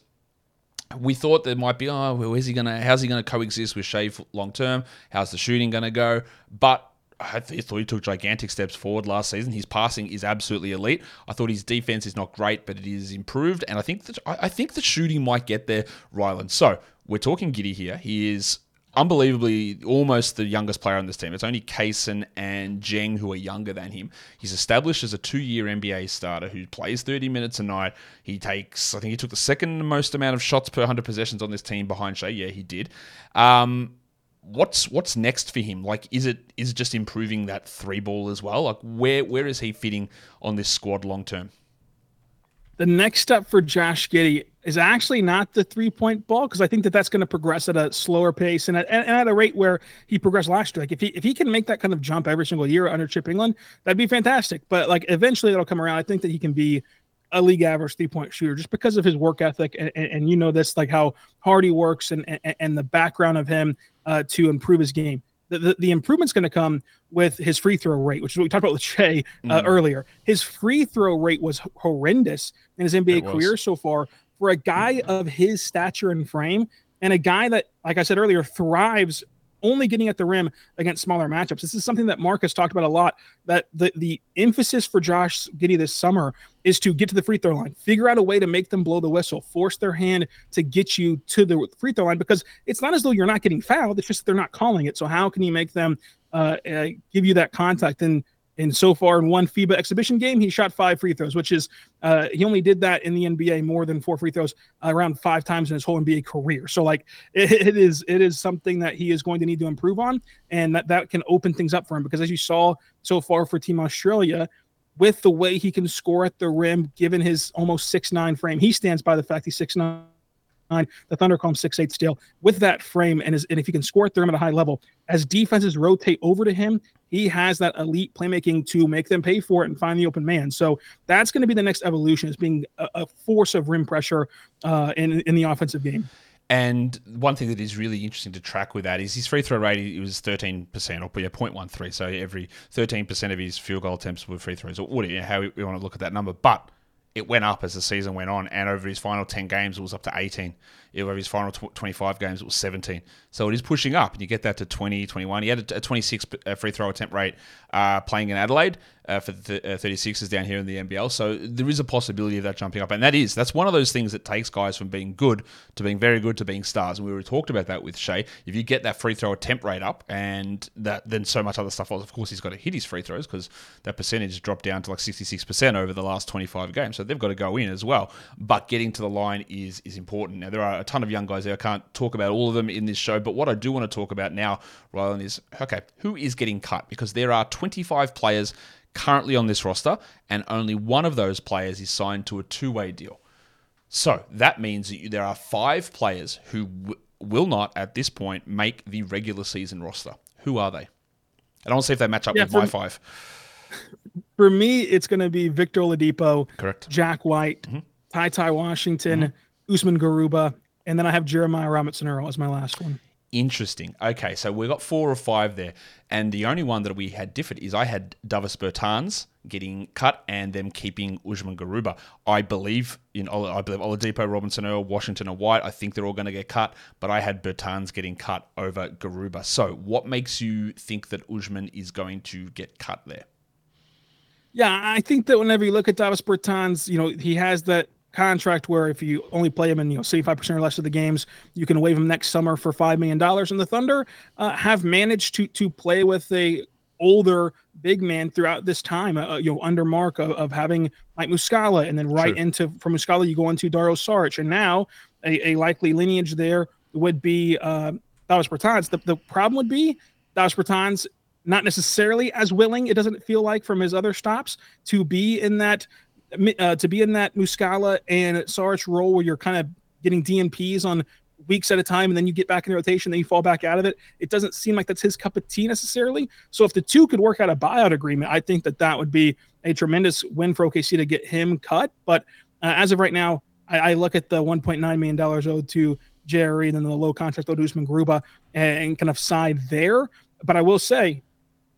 we thought there might be, oh, well, is he gonna, how's he gonna coexist with Shai long term? How's the shooting gonna go? But I thought he took gigantic steps forward last season. His passing is absolutely elite. I thought his defense is not great, but it is improved, and I think that I think the shooting might get there, Rylan. So we're talking Giddey here. He is unbelievably almost the youngest player on this team. It's only Cason and Dieng who are younger than him. He's established as a two-year NBA starter who plays 30 minutes a night. He takes, I think he took the second most amount of shots per 100 possessions on this team behind Shai. Yeah, he did. Um, what's what's next for him? Like, is it is just improving that three ball as well? Like, where where is he fitting on this squad long term? The next step for Josh Giddey is actually not the three point ball because I think that that's going to progress at a slower pace and at, and at a rate where he progressed last year. Like if he if he can make that kind of jump every single year under Chip Engelland, that'd be fantastic. But like eventually that'll come around. I think that he can be a league average three point shooter just because of his work ethic and, and, and, you know this like how hard he works and and, and the background of him uh, to improve his game. The, the, the improvement's going to come with his free throw rate, which is what we talked about with Shai uh, mm. earlier. His free throw rate was horrendous in his NBA career so far for a guy of his stature and frame, and a guy that, like I said earlier, thrives only getting at the rim against smaller matchups. This is something that Mark has talked about a lot. That the the emphasis for Josh Giddey this summer is to get to the free throw line, figure out a way to make them blow the whistle, force their hand to get you to the free throw line because it's not as though you're not getting fouled. It's just they're not calling it. So how can you make them uh, uh, give you that contact? And and so far in one FIBA exhibition game, he shot five free throws, which is uh, he only did that in the NBA more than four free throws around five times in his whole NBA career. So like it, it is it is something that he is going to need to improve on, and that that can open things up for him because as you saw so far for Team Australia. With the way he can score at the rim, given his almost six nine frame, he stands by the fact he's six nine the Thunder call him six eight still. With that frame, and, his, and if he can score the rim at a high level, as defenses rotate over to him, he has that elite playmaking to make them pay for it and find the open man. So that's going to be the next evolution, is being a, a force of rim pressure uh, in in the offensive game. And one thing that is really interesting to track with that is his free throw rate. It was thirteen percent, or yeah, 0.13. So every thirteen percent of his field goal attempts were free throws, or whatever, how we want to look at that number. But it went up as the season went on, and over his final 10 games, it was up to 18. Over his final 25 games, it was 17. So it is pushing up, and you get that to 20, 21. He had a 26 uh, free throw attempt rate uh, playing in Adelaide uh, for the 36ers uh, down here in the NBL. So there is a possibility of that jumping up, and that is that's one of those things that takes guys from being good to being very good to being stars. And we were talked about that with Shai. If you get that free throw attempt rate up, and that then so much other stuff. Of course, he's got to hit his free throws because that percentage dropped down to like 66% over the last 25 games. So they've got to go in as well. But getting to the line is is important. Now there are a ton of young guys there. I can't talk about all of them in this show, but what I do want to talk about now, Rylan, is okay, who is getting cut? Because there are 25 players currently on this roster, and only one of those players is signed to a two way deal. So that means that there are five players who w- will not, at this point, make the regular season roster. Who are they? And I want to see if they match up yeah, with my five. For me, it's going to be Victor Oladipo, correct, Jack White, mm-hmm. TyTy Washington, mm-hmm. Usman Garuba, and then I have Jeremiah Robinson Earl as my last one. Interesting. Okay, so we got four or five there, and the only one that we had differed is I had Davis Bertans getting cut and them keeping Usman Garuba. I believe in I believe Oladipo, Robinson Earl, Washington, and White. I think they're all going to get cut, but I had Bertans getting cut over Garuba. So, what makes you think that Usman is going to get cut there? Yeah, I think that whenever you look at Davis Bertans, you know he has that contract where if you only play him in you know 75% or less of the games you can waive him next summer for $5 million and the thunder uh, have managed to to play with a older big man throughout this time uh, you know under mark of, of having Mike Muscala. And then right sure. into from Muscala you go into Dario Saric. And now a, a likely lineage there would be uh Davis Bertans. The, the problem would be Davis Bertans not necessarily as willing it doesn't feel like from his other stops to be in that uh, to be in that Muscala and Saric role where you're kind of getting DNPs on weeks at a time and then you get back in the rotation, then you fall back out of it. It doesn't seem like that's his cup of tea necessarily. So if the two could work out a buyout agreement, I think that that would be a tremendous win for OKC to get him cut. But uh, as of right now, I, I, look at the $1.9 million owed to Jerry and then the low contract owed to Usman Garuba and, and kind of side there. But I will say,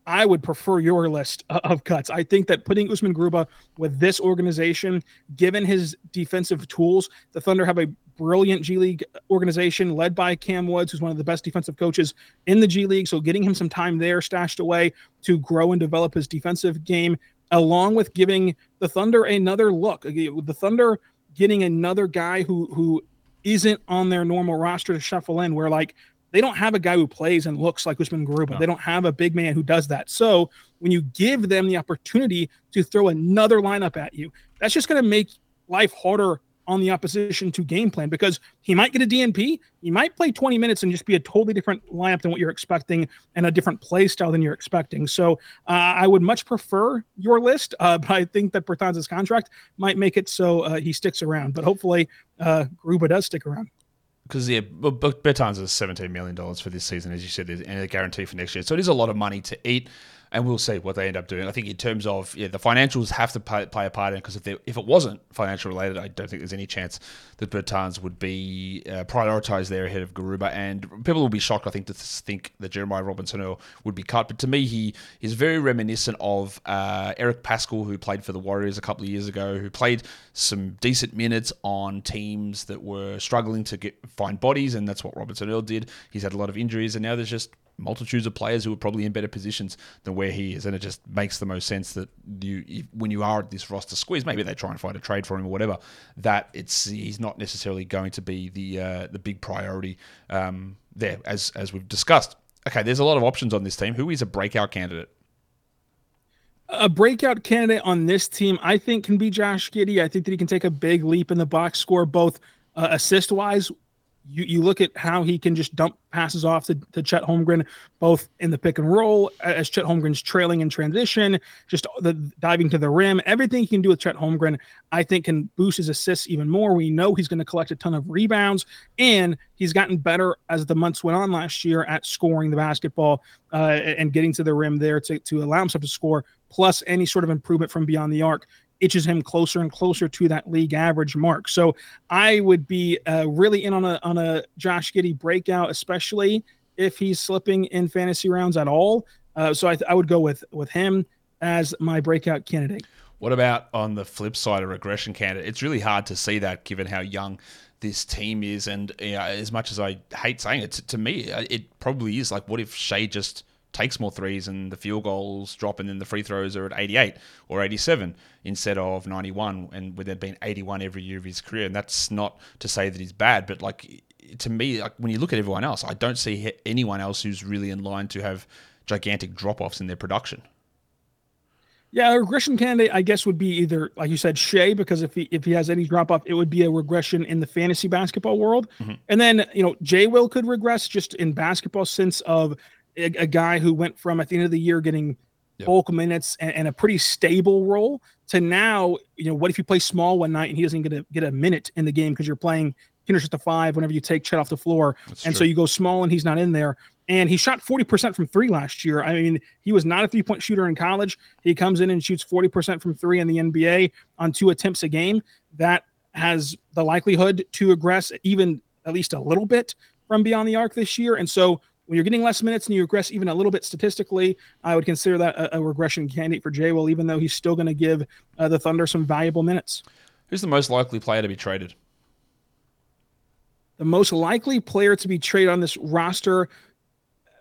I would prefer your list of cuts. I think that putting Usman Garuba with this organization, given his defensive tools, the Thunder have a brilliant G League organization led by Cam Woods, who's one of the best defensive coaches in the G League. So getting him some time there stashed away to grow and develop his defensive game, along with giving the Thunder another look. The Thunder getting another guy who who isn't on their normal roster to shuffle in, where like they don't have a guy who plays and looks like Usman Garuba. No. They don't have a big man who does that. So when you give them the opportunity to throw another lineup at you, that's just going to make life harder on the opposition to game plan because he might get a DNP. He might play 20 minutes and just be a totally different lineup than what you're expecting and a different play style than you're expecting. So uh, I would much prefer your list, uh, but I think that Bertans' contract might make it so uh, he sticks around. But hopefully, uh, Garuba does stick around because yeah, Bertans is seventeen million dollars for this season, as you said, and a guarantee for next year. So it is a lot of money to eat and we'll see what they end up doing. I think in terms of yeah, the financials have to play, play a part in because if if it wasn't financial related, I don't think there's any chance that Bertans would be uh, prioritized there ahead of Garuba. And people will be shocked, I think, to think that Jeremiah Robinson would be cut. But to me, he is very reminiscent of uh, Eric Paschall, who played for the Warriors a couple of years ago, who played some decent minutes on teams that were struggling to get find bodies, and that's what Robinson Earl did. He's had a lot of injuries, and now there's just multitudes of players who are probably in better positions than where he is, and it just makes the most sense that you, when you are at this roster squeeze, maybe they try and find a trade for him or whatever. That it's he's not necessarily going to be the uh, the big priority um, there, as as we've discussed. Okay, there's a lot of options on this team. Who is a breakout candidate? A breakout candidate on this team, I think, can be Josh Giddey. I think that he can take a big leap in the box score, both uh, assist wise you, you look at how he can just dump passes off to, to Chet Holmgren, both in the pick and roll as Chet Holmgren's trailing in transition, just the diving to the rim. Everything he can do with Chet Holmgren, I think, can boost his assists even more. We know he's going to collect a ton of rebounds, and he's gotten better as the months went on last year at scoring the basketball uh, and getting to the rim there to, to allow himself to score, plus any sort of improvement from beyond the arc itches him closer and closer to that league average mark. So I would be uh, really in on a on a Josh Giddey breakout, especially if he's slipping in fantasy rounds at all. Uh, so I, th- I would go with with him as my breakout candidate. What about on the flip side, a regression candidate? It's really hard to see that given how young this team is, and you know, as much as I hate saying it, to, to me, it probably is like, what if Shai just takes more threes and the field goals drop and then the free throws are at 88 or 87 instead of 91 and with there being 81 every year of his career and that's not to say that he's bad but like to me like when you look at everyone else I don't see anyone else who's really in line to have gigantic drop-offs in their production yeah, a regression candidate, I guess, would be either, like you said, Shai, because if he if he has any drop off, it would be a regression in the fantasy basketball world. Mm-hmm. And then, you know, Jay Will could regress just in basketball sense of a, a, guy who went from at the end of the year getting yep. bulk minutes and, and, a pretty stable role to now, you know, what if you play small one night and he doesn't get a get a minute in the game because you're playing finish at the five whenever you take Chet off the floor, That's and true. so you go small and he's not in there. And he shot 40% from three last year. I mean, he was not a three point shooter in college. He comes in and shoots 40% from three in the NBA on two attempts a game. That has the likelihood to regress even at least a little bit from beyond the arc this year. And so when you're getting less minutes and you regress even a little bit statistically, I would consider that a, a regression candidate for Jay Will, even though he's still going to give uh, the Thunder some valuable minutes. Who's the most likely player to be traded? The most likely player to be traded on this roster,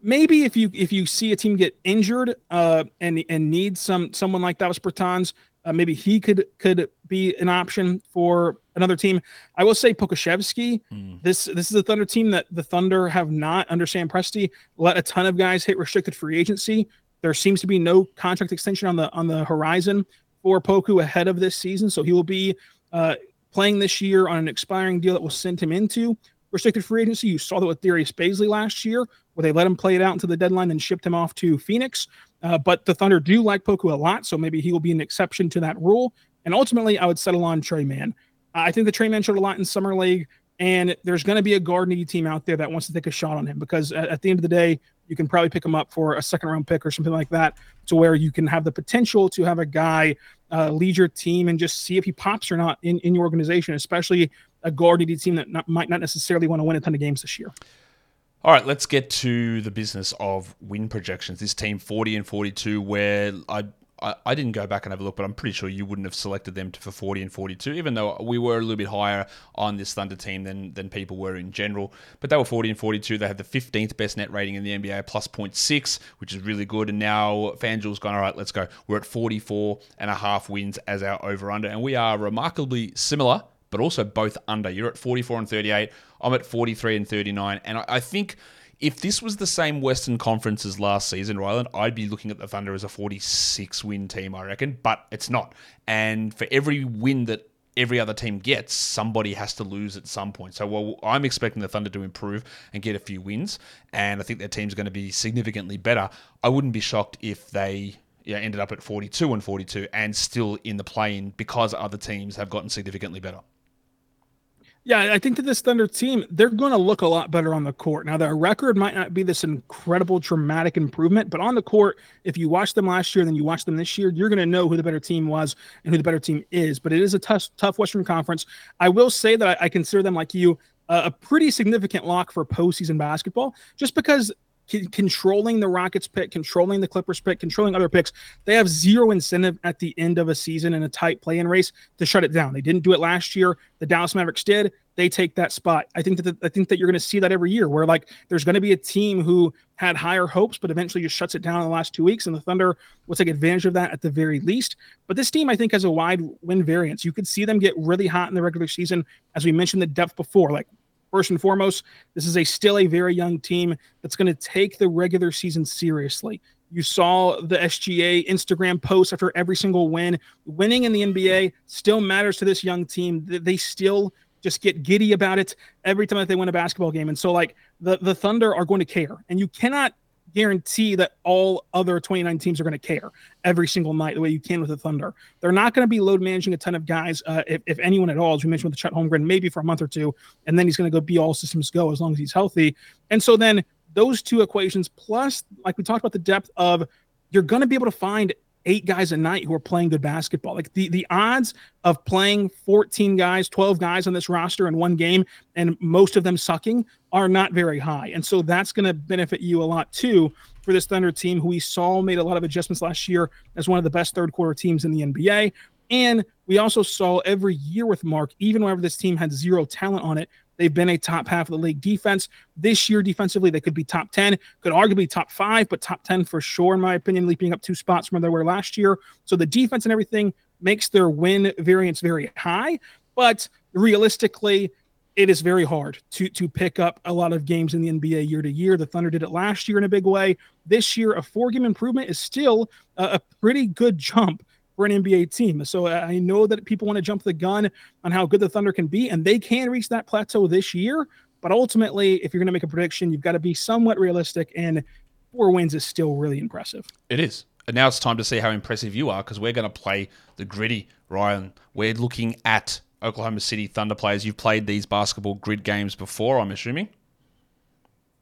maybe if you if you see a team get injured uh, and and need some someone like Davis Bertans, uh, maybe he could could be an option for another team. I will say Pokusevski. Mm. This this is a Thunder team that the Thunder have not under Sam Presti let a ton of guys hit restricted free agency. There seems to be no contract extension on the on the horizon for Poku ahead of this season, so he will be uh, playing this year on an expiring deal that will send him into restricted free agency. You saw that with Darius Bazley last year, where they let him play it out until the deadline and shipped him off to Phoenix. Uh, but the Thunder do like Poku a lot, so maybe he will be an exception to that rule. And ultimately, I would settle on Tre Mann. I think the Tre Mann showed a lot in summer league, and there's going to be a guard needy team out there that wants to take a shot on him because at, at, the end of the day, you can probably pick him up for a second round pick or something like that, to where you can have the potential to have a guy uh, lead your team and just see if he pops or not in, in your organization, especially a guard needy team that not, might not necessarily want to win a ton of games this year. All right, let's get to the business of win projections. This team 40 and 42, where I I, I didn't go back and have a look, but I'm pretty sure you wouldn't have selected them for 40 and 42, even though we were a little bit higher on this Thunder team than, than people were in general. But they were 40 and 42. They had the 15th best net rating in the NBA, plus 0.6, which is really good. And now FanDuel's gone, all right, let's go. We're at 44 and a half wins as our over under. And we are remarkably similar, but also both under. You're at 44 and 38. I'm at 43 and 39. And I, I think if this was the same Western Conference as last season, Rylan, I'd be looking at the Thunder as a 46 win team, I reckon, but it's not. And for every win that every other team gets, somebody has to lose at some point. So, well, I'm expecting the Thunder to improve and get a few wins, and I think their team's going to be significantly better. I wouldn't be shocked if they yeah, ended up at 42 and 42 and still in the play-in because other teams have gotten significantly better. Yeah, I think that this Thunder team, they're going to look a lot better on the court. Now, their record might not be this incredible, dramatic improvement, but on the court, if you watch them last year and then you watch them this year, you're going to know who the better team was and who the better team is. But it is a tough, tough Western Conference. I will say that I, I consider them, like you, a pretty significant lock for postseason basketball, just because controlling the Rockets pick, controlling the Clippers pick, controlling other picks. They have zero incentive at the end of a season in a tight play-in race to shut it down. They didn't do it last year. The Dallas Mavericks did. They take that spot. I think that the, I think that you're going to see that every year, where like there's going to be a team who had higher hopes, but eventually just shuts it down in the last two weeks, and the Thunder will take advantage of that at the very least. But this team, I think, has a wide win variance. You could see them get really hot in the regular season, as we mentioned the depth before, like First and foremost, this is a still a very young team that's going to take the regular season seriously. You saw the SGA Instagram post after every single win. Winning in the NBA still matters to this young team. They still just get giddy about it every time that they win a basketball game. And so, like the the Thunder are going to care, and you cannot guarantee that all other 29 teams are going to care every single night the way you can with the Thunder. They're not going to be load managing a ton of guys, uh, if, if, anyone at all, as we mentioned with the Chet Holmgren, maybe for a month or two, and then he's going to go be all systems go as long as he's healthy. And so then those two equations, plus like we talked about the depth of, you're going to be able to find eight guys a night who are playing good basketball. Like the the odds of playing 14 guys, 12 guys on this roster in one game and most of them sucking are not very high. And so that's going to benefit you a lot too for this Thunder team who we saw made a lot of adjustments last year as one of the best third quarter teams in the NBA. And we also saw every year with Mark, even whenever this team had zero talent on it, They've been a top half of the league defense. This year, defensively, they could be top 10, could arguably top five, but top 10 for sure, in my opinion, leaping up two spots from where they were last year. So the defense and everything makes their win variance very high. But realistically, it is very hard to to pick up a lot of games in the NBA year to year. The Thunder did it last year in a big way. This year, a four game improvement is still a, a pretty good jump for an NBA team. So I know that people want to jump the gun on how good the Thunder can be, and they can reach that plateau this year. But ultimately, if you're going to make a prediction, you've got to be somewhat realistic, and four wins is still really impressive. It is. And now it's time to see how impressive you are because we're going to play the gritty, Rylan. We're looking at Oklahoma City Thunder players. You've played these basketball grid games before, I'm assuming.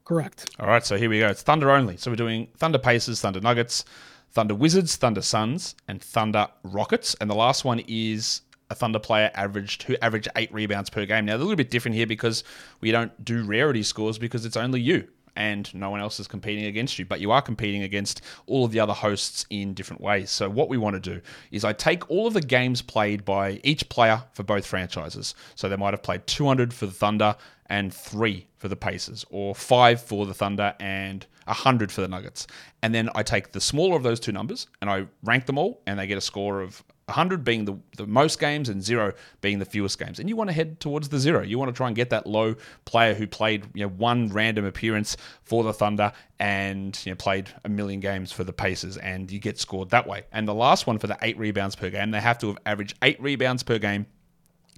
Correct. All right, so here we go. It's Thunder only. So we're doing Thunder Pacers, Thunder Nuggets, Thunder Wizards, Thunder Suns, and Thunder Rockets. And the last one is a Thunder player averaged who averaged eight rebounds per game. Now, they're a little bit different here because we don't do rarity scores because it's only you and no one else is competing against you, but you are competing against all of the other hosts in different ways. So, what we want to do is I take all of the games played by each player for both franchises. So, they might have played 200 for the Thunder and three for the Pacers, or five for the Thunder and 100 for the Nuggets. And then I take the smaller of those two numbers and I rank them all, and they get a score of 100 being the, the most games and zero being the fewest games. And you want to head towards the zero. You want to try and get that low player who played you know one random appearance for the Thunder and you know played a million games for the Pacers, and you get scored that way. And the last one for the eight rebounds per game, they have to have averaged eight rebounds per game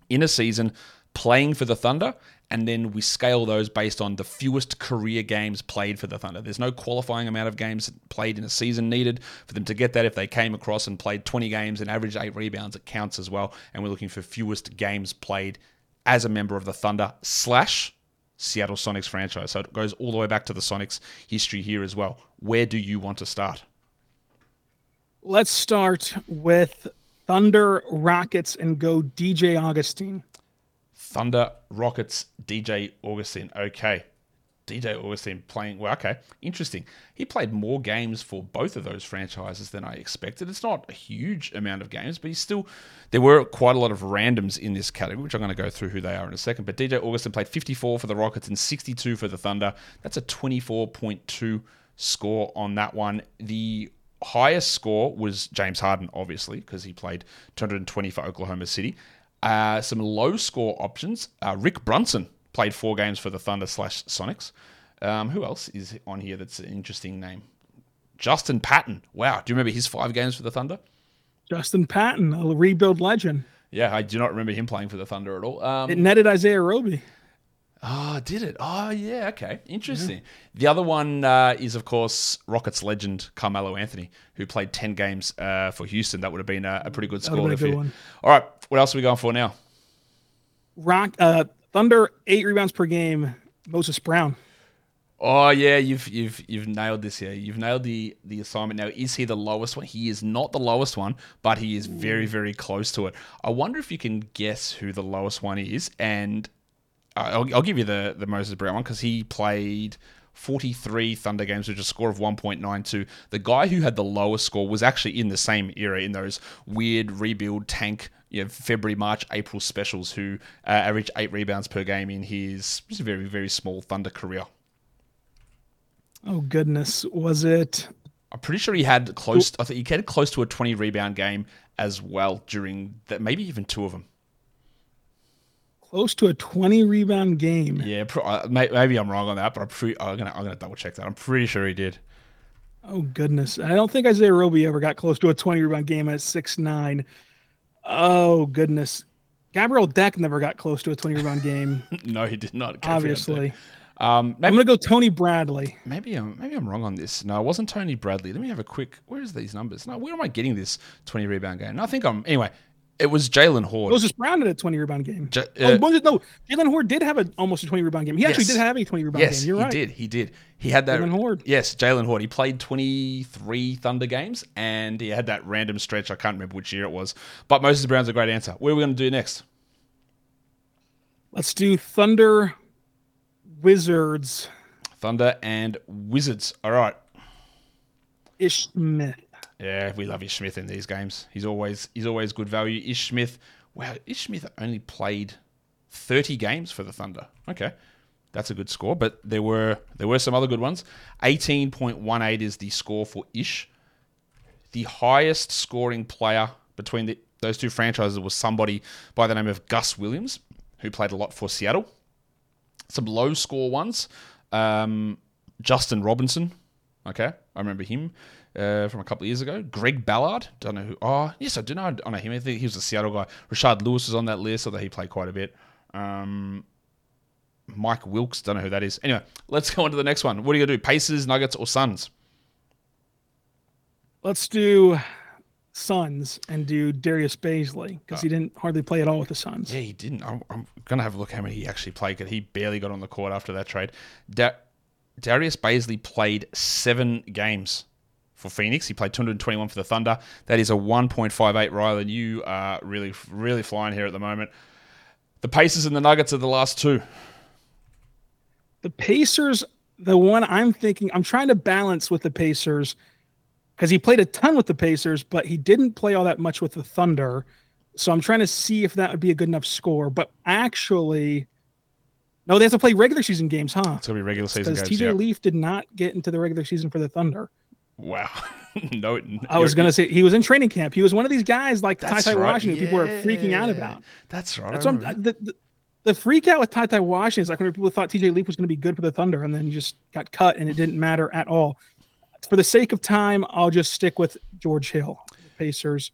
in a season playing for the Thunder and then we scale those based on the fewest career games played for the Thunder. There's no qualifying amount of games played in a season needed for them to get that. If they came across and played 20 games and averaged eight rebounds, it counts as well. And we're looking for fewest games played as a member of the Thunder slash Seattle Sonics franchise. So it goes all the way back to the Sonics history here as well. Where do you want to start? Let's start with Thunder Rockets and go DJ Augustin. Thunder, Rockets, DJ Augustin. Okay. DJ Augustin playing well. Okay, interesting. He played more games for both of those franchises than I expected. It's not a huge amount of games, but he's still. There were quite a lot of randoms in this category, which I'm going to go through who they are in a second. But DJ Augustin played 54 for the Rockets and 62 for the Thunder. That's a 24.2 score on that one. The highest score was James Harden, obviously, because he played 220 for Oklahoma City. Uh, some low score options. Uh, Rick Brunson played four games for the Thunder slash Sonics. Um, who else is on here that's an interesting name? Justin Patton. Wow. Do you remember his five games for the Thunder? Justin Patton, a rebuild legend. Yeah, I do not remember him playing for the Thunder at all. Um, it netted Isaiah Roby. Oh, did it? Oh, yeah. Okay, interesting. Yeah. The other one uh, is, of course, Rockets legend Carmelo Anthony, who played ten games uh, for Houston. That would have been a, a pretty good score. A good one. All right, what else are we going for now? Rock uh, Thunder eight rebounds per game. Moses Brown. Oh yeah, you've you've you've nailed this here. You've nailed the the assignment. Now, is he the lowest one? He is not the lowest one, but he is very very close to it. I wonder if you can guess who the lowest one is, and I'll, I'll give you the the Moses Brown one because he played 43 Thunder games, which is a score of 1.92. The guy who had the lowest score was actually in the same era, in those weird rebuild tank, you know, February, March, April specials, who uh, averaged eight rebounds per game in his very, very small Thunder career. Oh goodness, was it? I'm pretty sure he had close. I think he had close to a 20 rebound game as well during that, maybe even two of them close to a 20 rebound game. Yeah, uh, maybe I'm wrong on that, but I'm pretty. I'm gonna I'm gonna double check that. I'm pretty sure he did. Oh goodness, I don't think Isaiah Roby ever got close to a 20 rebound game at six nine. Oh goodness, Gabriel Deck never got close to a 20 rebound game. no, he did not. Obviously. Um, maybe, I'm gonna go Tony Bradley. Maybe I'm maybe I'm wrong on this. No, it wasn't Tony Bradley. Let me have a quick. Where's these numbers? No, where am I getting this 20 rebound game? I think I'm anyway. It was Jaylen Hoard. Moses Brown had a 20 rebound game. J- uh, oh, no, Jaylen Hoard did have a, almost a 20 rebound game. He actually yes. did have a 20 rebound yes, game. You're he right. He did. He did. He had that. Jaylen Hoard. Yes, Jaylen Hoard. He played 23 Thunder games and he had that random stretch. I can't remember which year it was. But Moses Brown's a great answer. What are we going to do next? Let's do Thunder Wizards. Thunder and Wizards. All right. Ish Smith. Yeah, we love Ish Smith in these games. He's always he's always good value. Ish Smith Wow, Ish Smith only played 30 games for the Thunder. Okay. That's a good score, but there were there were some other good ones. 18.18 is the score for Ish. The highest scoring player between the, those two franchises was somebody by the name of Gus Williams, who played a lot for Seattle. Some low score ones. Um, Justin Robinson. Okay, I remember him uh, from a couple of years ago. Greg Ballard, don't know who. Oh, yes, I do know. I don't know him. I think he was a Seattle guy. Rashard Lewis is on that list, although he played quite a bit. Um, Mike Wilks, don't know who that is. Anyway, let's go on to the next one. What are you gonna do? Pacers, Nuggets, or Suns? Let's do Suns and do Darius Bazley because he didn't hardly play at all with the Suns. Yeah, he didn't. I'm, I'm gonna have a look how many he actually played. Cause he barely got on the court after that trade. Da- Darius Bazley played seven games for Phoenix. He played 221 for the Thunder. That is a 1.58. Rylan, you are really, really flying here at the moment. The Pacers and the Nuggets are the last two. The Pacers, the one I'm thinking, I'm trying to balance with the Pacers because he played a ton with the Pacers, but he didn't play all that much with the Thunder. So I'm trying to see if that would be a good enough score. But actually, no, they have to play regular season games, huh? It's gonna be regular season Because. TJ yep. Leaf did not get into the regular season for the Thunder. Wow. no, I was gonna say he was in training camp. He was one of these guys like TyTy right. Washington. People were freaking out about. That's right. That's what. The, the, the freak out with TyTy Washington is like when people thought TJ Leaf was going to be good for the Thunder, and then he just got cut, and it didn't matter at all. For the sake of time, I'll just stick with George Hill, Pacers.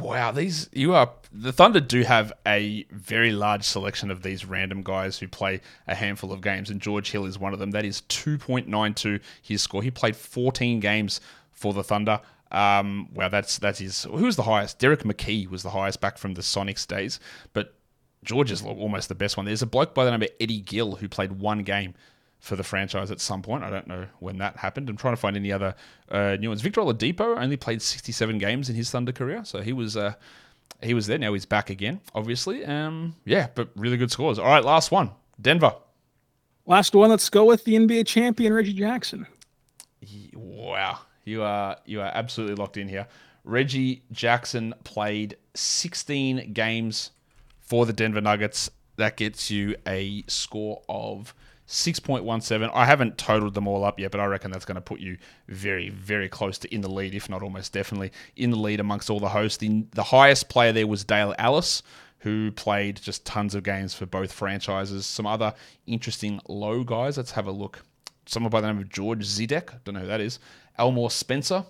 Wow, these you are the Thunder do have a very large selection of these random guys who play a handful of games, and George Hill is one of them. That is two point nine two his score. He played fourteen games for the Thunder. Um, wow, that's that's his. Who was the highest? Derrick McKey was the highest back from the Sonics days, but George is almost the best one. There's a bloke by the name of Eddie Gill who played one game for the franchise at some point. I don't know when that happened. I'm trying to find any other uh, new ones. Victor Oladipo only played 67 games in his Thunder career, so he was uh, he was there. Now he's back again, obviously. Um, yeah, but really good scores. All right, last one, Denver. Last one, let's go with the NBA champion Reggie Jackson. Wow, you are you are absolutely locked in here. Reggie Jackson played 16 games for the Denver Nuggets. That gets you a score of 6.17. I haven't totaled them all up yet, but I reckon that's going to put you very, very close to in the lead, if not almost definitely in the lead amongst all the hosts. The, the highest player there was Dale Ellis, who played just tons of games for both franchises. Some other interesting low guys. Let's have a look. Someone by the name of George Zidek. Don't know who that is. Elmore Spencer.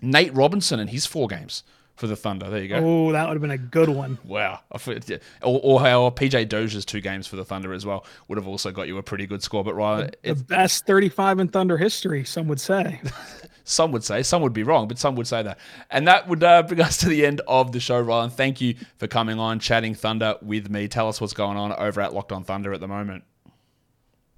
Nate Robinson and his four games for the Thunder. There you go. Oh, that would have been a good one. Wow. I feel- yeah. Or, or how PJ Dozier's two games for the Thunder as well would have also got you a pretty good score. But Rylan, The it's, best 35 in Thunder history, some would say. some would say, some would be wrong, but some would say that. And that would uh, bring us to the end of the show, Rylan. Thank you for coming on, chatting Thunder with me. Tell us what's going on over at Locked On Thunder at the moment.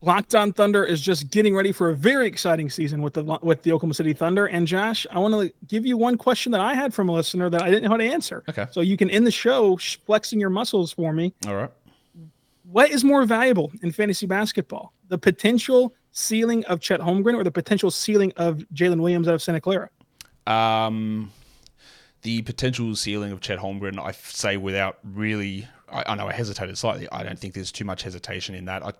Locked On Thunder is just getting ready for a very exciting season with the with the Oklahoma City Thunder. And Josh, I want to give you one question that I had from a listener that I didn't know how to answer. Okay. So you can end the show flexing your muscles for me. All right. What is more valuable in fantasy basketball? The potential ceiling of Chet Holmgren or the potential ceiling of Jalen Williams out of Santa Clara? Um, the potential ceiling of Chet Holmgren, I say without really, I, I know I hesitated slightly. I don't think there's too much hesitation in that. I,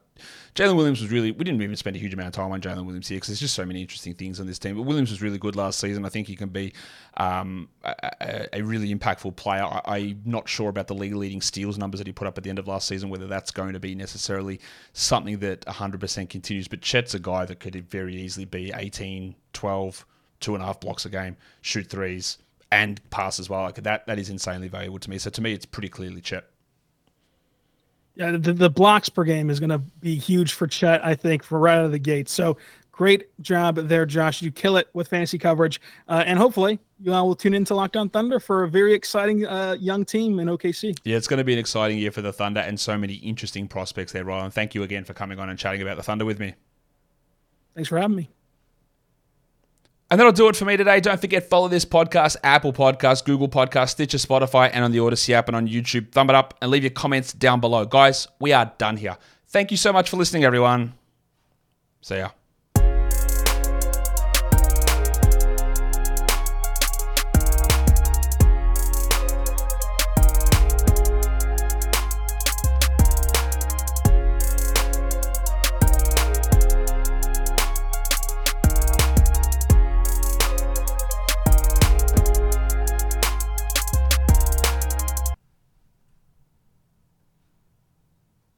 Jalen Williams was really, we didn't even spend a huge amount of time on Jalen Williams here because there's just so many interesting things on this team. But Williams was really good last season. I think he can be um, a, a, really impactful player. I, I'm not sure about the league leading steals numbers that he put up at the end of last season, whether that's going to be necessarily something that 100% continues. But Chet's a guy that could very easily be 18, 12, two and a half blocks a game, shoot threes, and pass as well. Like that, that is insanely valuable to me. So to me, it's pretty clearly Chet. Yeah, the, the blocks per game is going to be huge for Chet, I think, for right out of the gate. So great job there, Josh. You kill it with fantasy coverage. Uh, and hopefully, you all will tune into Locked On Thunder for a very exciting uh, young team in OKC. Yeah, it's going to be an exciting year for the Thunder and so many interesting prospects there, Rylan. Thank you again for coming on and chatting about the Thunder with me. Thanks for having me. And that'll do it for me today. Don't forget, follow this podcast, Apple Podcast, Google Podcast, Stitcher, Spotify, and on the Audacy app and on YouTube. Thumb it up and leave your comments down below. Guys, we are done here. Thank you so much for listening, everyone. See ya.